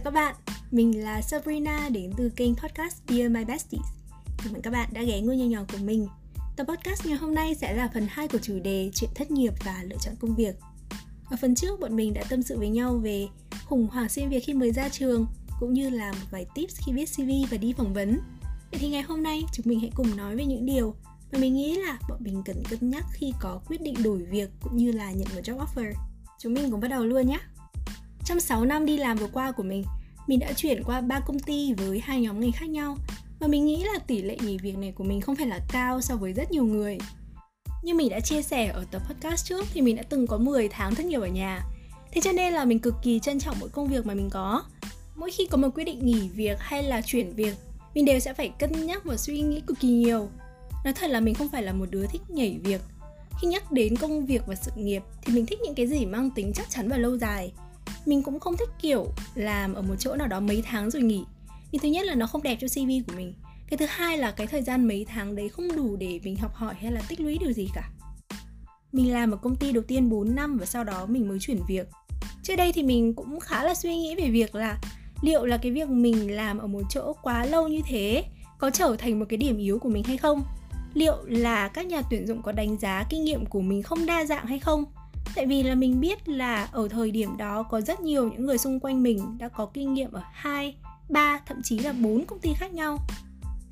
Chào các bạn, mình là Sabrina đến từ kênh podcast Dear My Besties. Cảm ơn các bạn đã ghé ngôi nhà nhỏ của mình. Tập podcast ngày hôm nay sẽ là phần 2 của chủ đề chuyện thất nghiệp và lựa chọn công việc. Ở phần trước, bọn mình đã tâm sự với nhau về khủng hoảng xin việc khi mới ra trường, cũng như là một vài tips khi viết CV và đi phỏng vấn. Vậy thì ngày hôm nay, chúng mình hãy cùng nói về những điều mà mình nghĩ là bọn mình cần cân nhắc khi có quyết định đổi việc cũng như là nhận một job offer. Chúng mình cũng bắt đầu luôn nhé! Trong 6 năm đi làm vừa qua của mình, mình đã chuyển qua 3 công ty với hai nhóm ngành khác nhau và mình nghĩ là tỷ lệ nghỉ việc này của mình không phải là cao so với rất nhiều người. Như mình đã chia sẻ ở tập podcast trước thì mình đã từng có 10 tháng thất nghiệp ở nhà. Thế cho nên là mình cực kỳ trân trọng mỗi công việc mà mình có. Mỗi khi có một quyết định nghỉ việc hay là chuyển việc, mình đều sẽ phải cân nhắc và suy nghĩ cực kỳ nhiều. Nói thật là mình không phải là một đứa thích nhảy việc. Khi nhắc đến công việc và sự nghiệp thì mình thích những cái gì mang tính chắc chắn và lâu dài mình cũng không thích, kiểu, làm ở một chỗ nào đó mấy tháng rồi nghỉ. Vì thứ nhất là nó không đẹp cho cv của mình. Cái thứ hai là cái thời gian mấy tháng đấy không đủ để mình học hỏi hay là tích lũy điều gì cả. Mình làm ở công ty đầu tiên 4 năm và sau đó mình mới chuyển việc. Trước đây thì mình cũng khá là suy nghĩ về việc là liệu là cái việc mình làm ở một chỗ quá lâu như thế có trở thành một cái điểm yếu của mình hay không? Liệu là các nhà tuyển dụng có đánh giá kinh nghiệm của mình không đa dạng hay không? Tại vì là mình biết là ở thời điểm đó có rất nhiều những người xung quanh mình đã có kinh nghiệm ở hai, ba, thậm chí là bốn công ty khác nhau.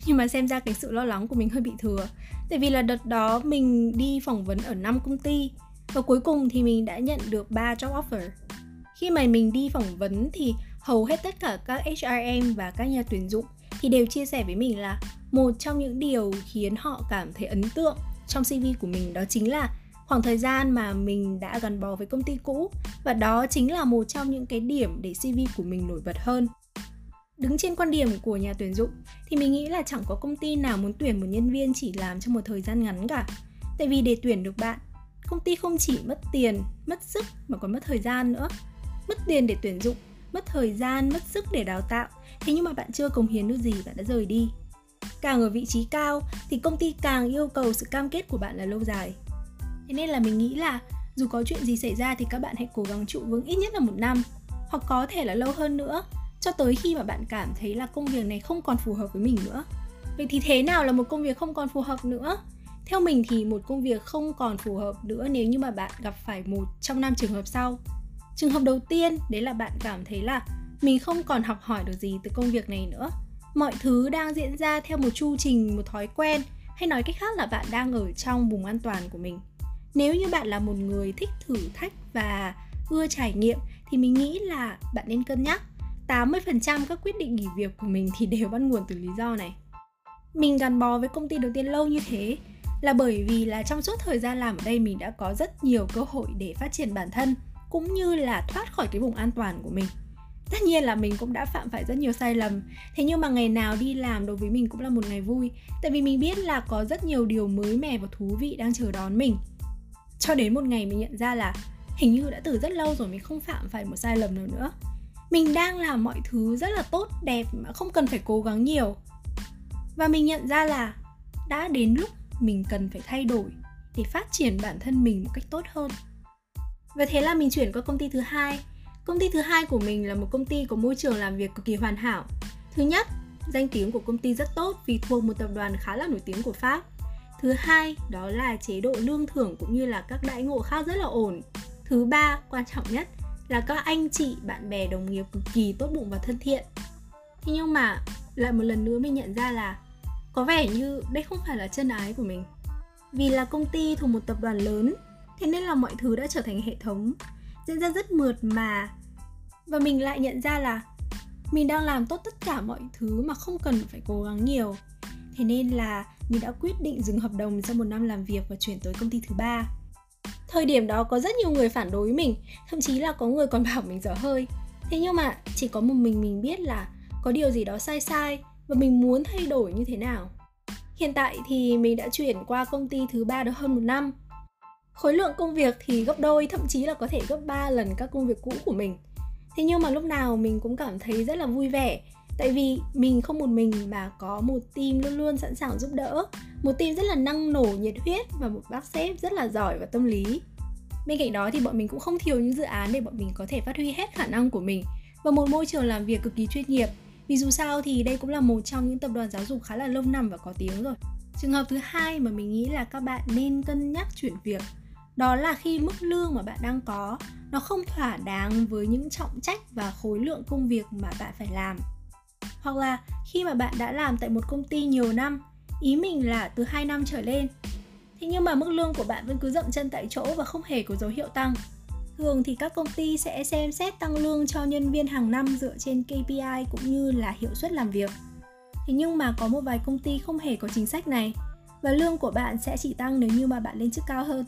Nhưng mà xem ra cái sự lo lắng của mình hơi bị thừa. Tại vì là đợt đó mình đi phỏng vấn ở 5 công ty và cuối cùng thì mình đã nhận được 3 job offer. Khi mà mình đi phỏng vấn thì hầu hết tất cả các HRM và các nhà tuyển dụng thì đều chia sẻ với mình là một trong những điều khiến họ cảm thấy ấn tượng trong CV của mình đó chính là khoảng thời gian mà mình đã gắn bó với công ty cũ và đó chính là một trong những cái điểm để CV của mình nổi bật hơn. Đứng trên quan điểm của nhà tuyển dụng thì mình nghĩ là chẳng có công ty nào muốn tuyển một nhân viên chỉ làm trong một thời gian ngắn cả. Tại vì để tuyển được bạn, công ty không chỉ mất tiền, mất sức mà còn mất thời gian nữa. Mất tiền để tuyển dụng, mất thời gian, mất sức để đào tạo. Thế nhưng mà bạn chưa cống hiến được gì bạn đã rời đi. Càng ở vị trí cao thì công ty càng yêu cầu sự cam kết của bạn là lâu dài thế nên là mình nghĩ là dù có chuyện gì xảy ra thì các bạn hãy cố gắng trụ vững ít nhất là một năm, hoặc có thể là lâu hơn nữa, cho tới khi mà bạn cảm thấy là công việc này không còn phù hợp với mình nữa. Vậy thì thế nào là một công việc không còn phù hợp nữa? Theo mình thì một công việc không còn phù hợp nữa nếu như mà bạn gặp phải một trong năm trường hợp sau. Trường hợp đầu tiên, đấy là bạn cảm thấy là mình không còn học hỏi được gì từ công việc này nữa. Mọi thứ đang diễn ra theo một chu trình, một thói quen, hay nói cách khác là bạn đang ở trong vùng an toàn của mình nếu như bạn là một người thích thử thách và ưa trải nghiệm, thì mình nghĩ là bạn nên cân nhắc. 80% các quyết định nghỉ việc của mình thì đều bắt nguồn từ lý do này. Mình gắn bó với công ty đầu tiên lâu như thế là bởi vì là trong suốt thời gian làm ở đây mình đã có rất nhiều cơ hội để phát triển bản thân, cũng như là thoát khỏi cái vùng an toàn của mình. Tất nhiên là mình cũng đã phạm phải rất nhiều sai lầm, thế nhưng mà ngày nào đi làm đối với mình cũng là một ngày vui, tại vì mình biết là có rất nhiều điều mới mẻ và thú vị đang chờ đón mình cho đến một ngày mình nhận ra là hình như đã từ rất lâu rồi mình không phạm phải một sai lầm nào nữa. Mình đang làm mọi thứ rất là tốt, đẹp mà không cần phải cố gắng nhiều. Và mình nhận ra là đã đến lúc mình cần phải thay đổi để phát triển bản thân mình một cách tốt hơn. Và thế là mình chuyển qua công ty thứ hai. Công ty thứ hai của mình là một công ty có môi trường làm việc cực kỳ hoàn hảo. Thứ nhất, danh tiếng của công ty rất tốt vì thuộc một tập đoàn khá là nổi tiếng của pháp thứ hai, đó là chế độ lương thưởng cũng như là các đãi ngộ khác rất là ổn. Thứ ba, quan trọng nhất là các anh chị, bạn bè, đồng nghiệp cực kỳ tốt bụng và thân thiện. Thế nhưng mà lại một lần nữa mình nhận ra là có vẻ như đây không phải là chân ái của mình. Vì là công ty thuộc một tập đoàn lớn, thế nên là mọi thứ đã trở thành hệ thống, diễn ra rất mượt mà. Và mình lại nhận ra là mình đang làm tốt tất cả mọi thứ mà không cần phải cố gắng nhiều thế nên là mình đã quyết định dừng hợp đồng sau một năm làm việc và chuyển tới công ty thứ ba. Thời điểm đó có rất nhiều người phản đối mình, thậm chí là có người còn bảo mình dở hơi. Thế nhưng mà chỉ có một mình mình biết là có điều gì đó sai sai và mình muốn thay đổi như thế nào. Hiện tại thì mình đã chuyển qua công ty thứ ba được hơn một năm. Khối lượng công việc thì gấp đôi, thậm chí là có thể gấp 3 lần các công việc cũ của mình. Thế nhưng mà lúc nào mình cũng cảm thấy rất là vui vẻ tại vì mình không một mình mà có một team luôn luôn sẵn sàng giúp đỡ một team rất là năng nổ nhiệt huyết và một bác sếp rất là giỏi và tâm lý bên cạnh đó thì bọn mình cũng không thiếu những dự án để bọn mình có thể phát huy hết khả năng của mình và một môi trường làm việc cực kỳ chuyên nghiệp. Vì dù sao thì đây cũng là một trong những tập đoàn giáo dục khá là lâu năm và có tiếng rồi. Trường hợp thứ hai mà mình nghĩ là các bạn nên cân nhắc chuyển việc, đó là khi mức lương mà bạn đang có, nó không thỏa đáng với những trọng trách và khối lượng công việc mà bạn phải làm hoặc là khi mà bạn đã làm tại một công ty nhiều năm, ý mình là từ 2 năm trở lên. Thế nhưng mà mức lương của bạn vẫn cứ dậm chân tại chỗ và không hề có dấu hiệu tăng. Thường thì các công ty sẽ xem xét tăng lương cho nhân viên hàng năm dựa trên KPI cũng như là hiệu suất làm việc. Thế nhưng mà có một vài công ty không hề có chính sách này và lương của bạn sẽ chỉ tăng nếu như mà bạn lên chức cao hơn.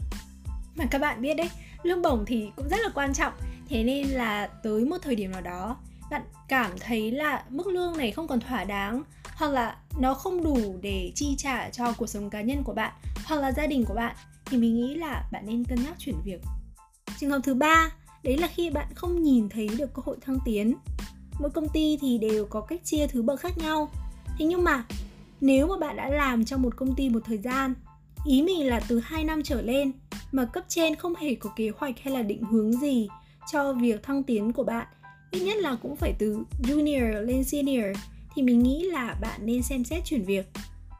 Mà các bạn biết đấy, lương bổng thì cũng rất là quan trọng. Thế nên là tới một thời điểm nào đó bạn cảm thấy là mức lương này không còn thỏa đáng, hoặc là nó không đủ để chi trả cho cuộc sống cá nhân của bạn, hoặc là gia đình của bạn, thì mình nghĩ là bạn nên cân nhắc chuyển việc. Trường hợp thứ ba, đấy là khi bạn không nhìn thấy được cơ hội thăng tiến. Mỗi công ty thì đều có cách chia thứ bậc khác nhau. Thế nhưng mà nếu mà bạn đã làm trong một công ty một thời gian, ý mình là từ 2 năm trở lên, mà cấp trên không hề có kế hoạch hay là định hướng gì cho việc thăng tiến của bạn ít nhất là cũng phải từ junior lên senior thì mình nghĩ là bạn nên xem xét chuyển việc.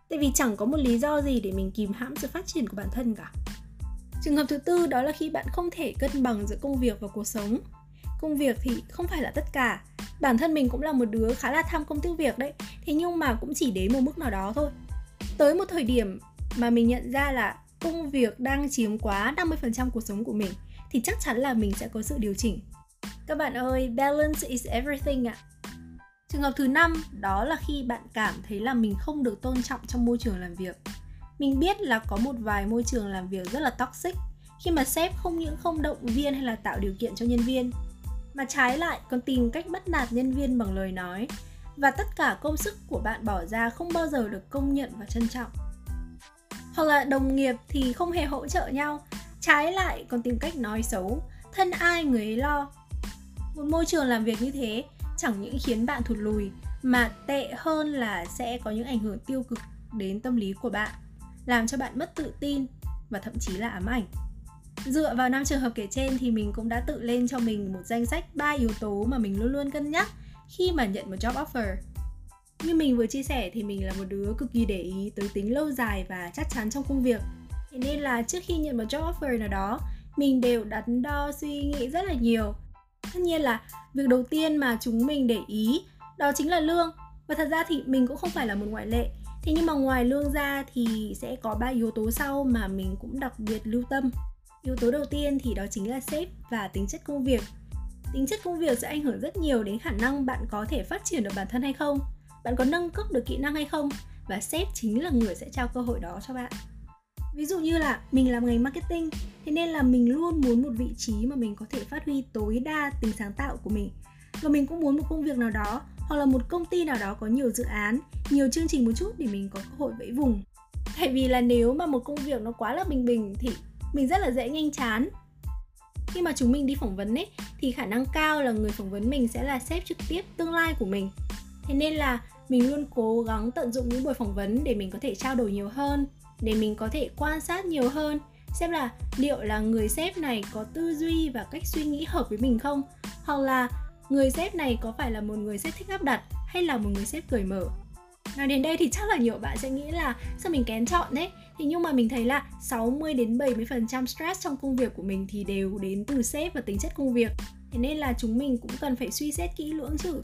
Tại vì chẳng có một lý do gì để mình kìm hãm sự phát triển của bản thân cả. Trường hợp thứ tư đó là khi bạn không thể cân bằng giữa công việc và cuộc sống. Công việc thì không phải là tất cả. Bản thân mình cũng là một đứa khá là tham công tiếc việc đấy, thế nhưng mà cũng chỉ đến một mức nào đó thôi. Tới một thời điểm mà mình nhận ra là công việc đang chiếm quá 50% cuộc sống của mình, thì chắc chắn là mình sẽ có sự điều chỉnh. Các bạn ơi, balance is everything ạ. Trường hợp thứ năm đó là khi bạn cảm thấy là mình không được tôn trọng trong môi trường làm việc. Mình biết là có một vài môi trường làm việc rất là toxic khi mà sếp không những không động viên hay là tạo điều kiện cho nhân viên mà trái lại còn tìm cách bắt nạt nhân viên bằng lời nói và tất cả công sức của bạn bỏ ra không bao giờ được công nhận và trân trọng hoặc là đồng nghiệp thì không hề hỗ trợ nhau trái lại còn tìm cách nói xấu thân ai người ấy lo một môi trường làm việc như thế, chẳng những khiến bạn thụt lùi, mà tệ hơn là sẽ có những ảnh hưởng tiêu cực đến tâm lý của bạn, làm cho bạn mất tự tin và thậm chí là ám ảnh. Dựa vào năm trường hợp kể trên thì mình cũng đã tự lên cho mình một danh sách ba yếu tố mà mình luôn luôn cân nhắc khi mà nhận một job offer. Như mình vừa chia sẻ thì mình là một đứa cực kỳ để ý tới tính lâu dài và chắc chắn trong công việc. Thế nên là trước khi nhận một job offer nào đó, mình đều đắn đo suy nghĩ rất là nhiều tất nhiên là việc đầu tiên mà chúng mình để ý, đó chính là lương. Và thật ra thì mình cũng không phải là một ngoại lệ. Thế nhưng mà ngoài lương ra thì sẽ có ba yếu tố sau mà mình cũng đặc biệt lưu tâm. Yếu tố đầu tiên thì đó chính là sếp và tính chất công việc. Tính chất công việc sẽ ảnh hưởng rất nhiều đến khả năng bạn có thể phát triển được bản thân hay không, bạn có nâng cấp được kỹ năng hay không, và sếp chính là người sẽ trao cơ hội đó cho bạn ví dụ như là mình làm ngành marketing, thế nên là mình luôn muốn một vị trí mà mình có thể phát huy tối đa tính sáng tạo của mình. Và mình cũng muốn một công việc nào đó, hoặc là một công ty nào đó có nhiều dự án, nhiều chương trình một chút để mình có cơ hội vẫy vùng. Tại vì là nếu mà một công việc nó quá là bình bình thì mình rất là dễ nhanh chán. Khi mà chúng mình đi phỏng vấn ấy, thì khả năng cao là người phỏng vấn mình sẽ là sếp trực tiếp tương lai của mình. Thế nên là mình luôn cố gắng tận dụng những buổi phỏng vấn để mình có thể trao đổi nhiều hơn để mình có thể quan sát nhiều hơn xem là liệu là người sếp này có tư duy và cách suy nghĩ hợp với mình không? Hoặc là người sếp này có phải là một người sếp thích áp đặt hay là một người sếp cởi mở? Nói đến đây thì chắc là nhiều bạn sẽ nghĩ là sao mình kén chọn đấy? Thì nhưng mà mình thấy là 60 đến 70% stress trong công việc của mình thì đều đến từ sếp và tính chất công việc. Thế nên là chúng mình cũng cần phải suy xét kỹ lưỡng chứ.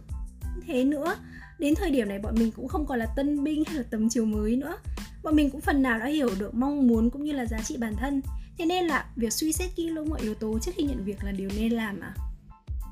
Thế nữa, đến thời điểm này bọn mình cũng không còn là tân binh hay là tấm chiều mới nữa bọn mình cũng phần nào đã hiểu được mong muốn cũng như là giá trị bản thân. Thế nên là việc suy xét kỹ lưỡng mọi yếu tố trước khi nhận việc là điều nên làm à?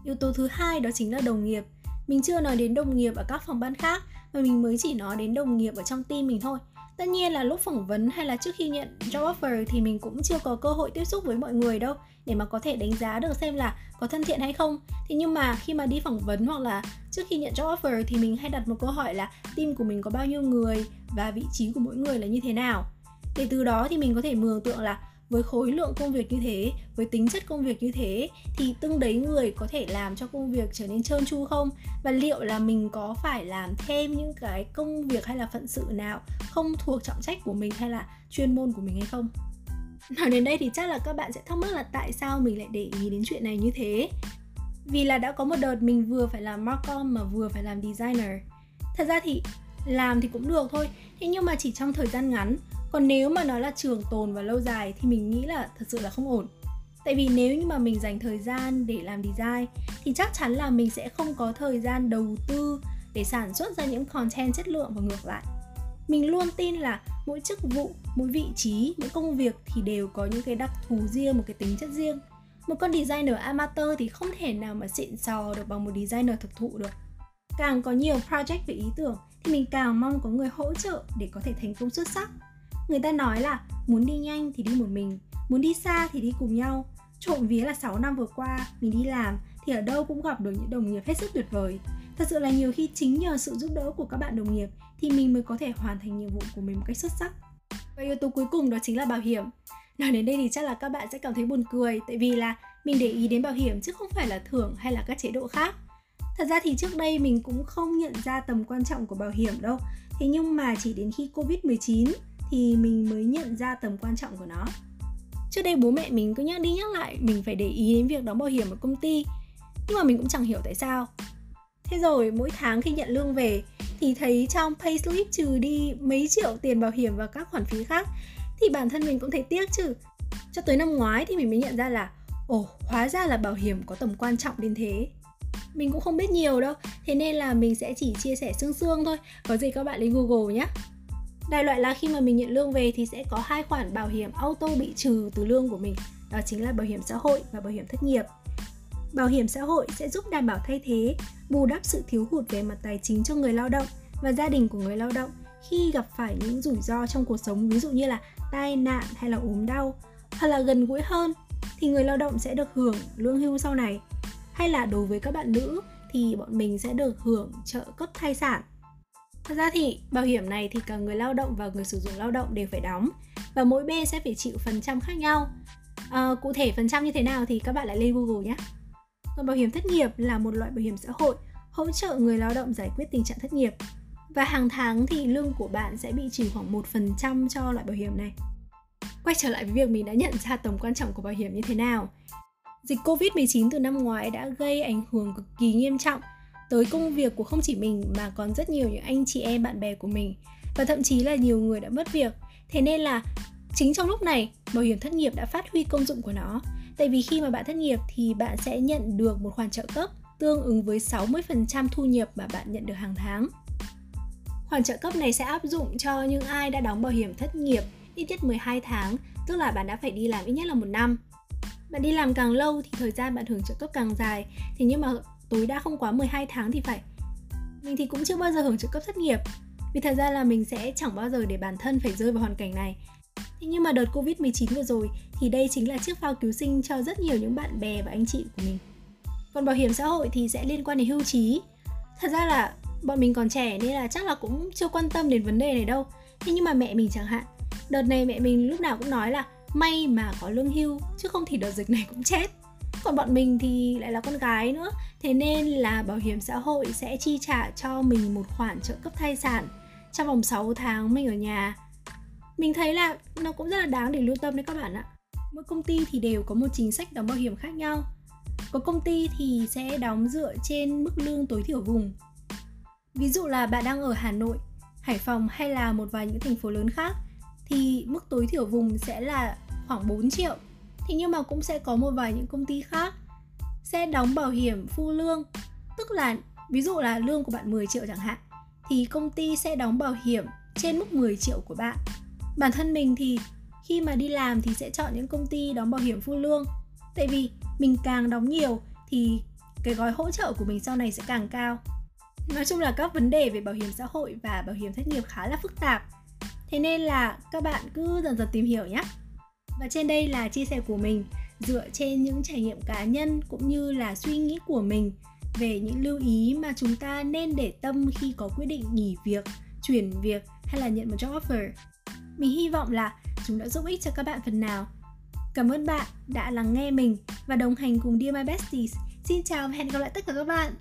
Yếu tố thứ hai đó chính là đồng nghiệp mình chưa nói đến đồng nghiệp ở các phòng ban khác, mà mình mới chỉ nói đến đồng nghiệp ở trong team mình thôi. Tất nhiên là lúc phỏng vấn hay là trước khi nhận job offer thì mình cũng chưa có cơ hội tiếp xúc với mọi người đâu, để mà có thể đánh giá được xem là có thân thiện hay không. Thế nhưng mà khi mà đi phỏng vấn hoặc là trước khi nhận job offer thì mình hay đặt một câu hỏi là team của mình có bao nhiêu người và vị trí của mỗi người là như thế nào? Để từ đó thì mình có thể mường tượng là với khối lượng công việc như thế, với tính chất công việc như thế, thì tương đấy người có thể làm cho công việc trở nên trơn tru không? Và liệu là mình có phải làm thêm những cái công việc hay là phận sự nào không thuộc trọng trách của mình hay là chuyên môn của mình hay không? Nói đến đây thì chắc là các bạn sẽ thắc mắc là tại sao mình lại để ý đến chuyện này như thế? Vì là đã có một đợt mình vừa phải làm marcom mà vừa phải làm designer. Thật ra thì làm thì cũng được thôi, thế nhưng mà chỉ trong thời gian ngắn còn nếu mà nó là trường tồn và lâu dài thì mình nghĩ là thật sự là không ổn. Tại vì nếu như mà mình dành thời gian để làm design thì chắc chắn là mình sẽ không có thời gian đầu tư để sản xuất ra những content chất lượng và ngược lại. Mình luôn tin là mỗi chức vụ, mỗi vị trí, mỗi công việc thì đều có những cái đặc thù riêng, một cái tính chất riêng. Một con designer amateur thì không thể nào mà xịn sò được bằng một designer thực thụ được. Càng có nhiều project về ý tưởng thì mình càng mong có người hỗ trợ để có thể thành công xuất sắc người ta nói là muốn đi nhanh thì đi một mình, muốn đi xa thì đi cùng nhau. Trộm vía là 6 năm vừa qua, mình đi làm thì ở đâu cũng gặp được những đồng nghiệp hết sức tuyệt vời. Thật sự là nhiều khi chính nhờ sự giúp đỡ của các bạn đồng nghiệp thì mình mới có thể hoàn thành nhiệm vụ của mình một cách xuất sắc. Và yếu tố cuối cùng đó chính là bảo hiểm. Nói đến đây thì chắc là các bạn sẽ cảm thấy buồn cười, tại vì là mình để ý đến bảo hiểm chứ không phải là thưởng hay là các chế độ khác. Thật ra thì trước đây mình cũng không nhận ra tầm quan trọng của bảo hiểm đâu. Thế nhưng mà chỉ đến khi covid 19 thì mình mới nhận ra tầm quan trọng của nó. Trước đây bố mẹ mình cứ nhắc đi nhắc lại, mình phải để ý đến việc đóng bảo hiểm ở công ty. Nhưng mà mình cũng chẳng hiểu tại sao. Thế rồi mỗi tháng khi nhận lương về, thì thấy trong payslip trừ đi mấy triệu tiền bảo hiểm và các khoản phí khác, thì bản thân mình cũng thấy tiếc chứ. Cho tới năm ngoái thì mình mới nhận ra là, ồ, hóa ra là bảo hiểm có tầm quan trọng đến thế. Mình cũng không biết nhiều đâu, thế nên là mình sẽ chỉ chia sẻ xương xương thôi. Có gì các bạn lên google nhé đại loại là khi mà mình nhận lương về thì sẽ có hai khoản bảo hiểm auto bị trừ từ lương của mình. Đó chính là bảo hiểm xã hội và bảo hiểm thất nghiệp. Bảo hiểm xã hội sẽ giúp đảm bảo thay thế, bù đắp sự thiếu hụt về mặt tài chính cho người lao động và gia đình của người lao động khi gặp phải những rủi ro trong cuộc sống, ví dụ như là tai nạn hay là ốm đau hoặc là gần gũi hơn thì người lao động sẽ được hưởng lương hưu sau này. Hay là đối với các bạn nữ thì bọn mình sẽ được hưởng trợ cấp thai sản. Thật ra thì bảo hiểm này thì cả người lao động và người sử dụng lao động đều phải đóng và mỗi bên sẽ phải chịu phần trăm khác nhau. À, cụ thể phần trăm như thế nào thì các bạn lại lên Google nhé. Còn bảo hiểm thất nghiệp là một loại bảo hiểm xã hội hỗ trợ người lao động giải quyết tình trạng thất nghiệp. Và hàng tháng thì lương của bạn sẽ bị trừ khoảng 1% cho loại bảo hiểm này. Quay trở lại với việc mình đã nhận ra tầm quan trọng của bảo hiểm như thế nào. Dịch Covid-19 từ năm ngoái đã gây ảnh hưởng cực kỳ nghiêm trọng tới công việc của không chỉ mình mà còn rất nhiều những anh chị em bạn bè của mình và thậm chí là nhiều người đã mất việc. Thế nên là chính trong lúc này bảo hiểm thất nghiệp đã phát huy công dụng của nó. Tại vì khi mà bạn thất nghiệp thì bạn sẽ nhận được một khoản trợ cấp tương ứng với 60% thu nhập mà bạn nhận được hàng tháng. Khoản trợ cấp này sẽ áp dụng cho những ai đã đóng bảo hiểm thất nghiệp ít nhất 12 tháng, tức là bạn đã phải đi làm ít nhất là một năm. Bạn đi làm càng lâu thì thời gian bạn hưởng trợ cấp càng dài, Thế nhưng mà tối đa không quá 12 tháng thì phải. Mình thì cũng chưa bao giờ hưởng trợ cấp thất nghiệp, vì thật ra là mình sẽ chẳng bao giờ để bản thân phải rơi vào hoàn cảnh này. Thế nhưng mà đợt Covid-19 vừa rồi thì đây chính là chiếc phao cứu sinh cho rất nhiều những bạn bè và anh chị của mình. Còn bảo hiểm xã hội thì sẽ liên quan đến hưu trí. Thật ra là bọn mình còn trẻ nên là chắc là cũng chưa quan tâm đến vấn đề này đâu. Thế nhưng mà mẹ mình chẳng hạn, đợt này mẹ mình lúc nào cũng nói là may mà có lương hưu chứ không thì đợt dịch này cũng chết còn bọn mình thì lại là con gái nữa. Thế nên là bảo hiểm xã hội sẽ chi trả cho mình một khoản trợ cấp thai sản trong vòng 6 tháng mình ở nhà. Mình thấy là nó cũng rất là đáng để lưu tâm đấy các bạn ạ. Mỗi công ty thì đều có một chính sách đóng bảo hiểm khác nhau. Có công ty thì sẽ đóng dựa trên mức lương tối thiểu vùng. Ví dụ là bạn đang ở hà nội, hải phòng hay là một vài những thành phố lớn khác thì mức tối thiểu vùng sẽ là khoảng 4 triệu. Thế nhưng mà cũng sẽ có một vài những công ty khác sẽ đóng bảo hiểm phu lương. Tức là, ví dụ là lương của bạn 10 triệu chẳng hạn, Thì công ty sẽ đóng bảo hiểm trên mức 10 triệu của bạn. Bản thân mình thì khi mà đi làm thì sẽ chọn những công ty đóng bảo hiểm full lương. Tại vì mình càng đóng nhiều thì cái gói hỗ trợ của mình sau này sẽ càng cao. Nói chung là các vấn đề về bảo hiểm xã hội và bảo hiểm thất nghiệp khá là phức tạp. Thế nên là các bạn cứ dần dần tìm hiểu nhé và trên đây là chia sẻ của mình dựa trên những trải nghiệm cá nhân cũng như là suy nghĩ của mình về những lưu ý mà chúng ta nên để tâm khi có quyết định nghỉ việc, chuyển việc hay là nhận một job offer. Mình hy vọng là chúng đã giúp ích cho các bạn phần nào. Cảm ơn bạn đã lắng nghe mình và đồng hành cùng Dear My Besties. Xin chào và hẹn gặp lại tất cả các bạn.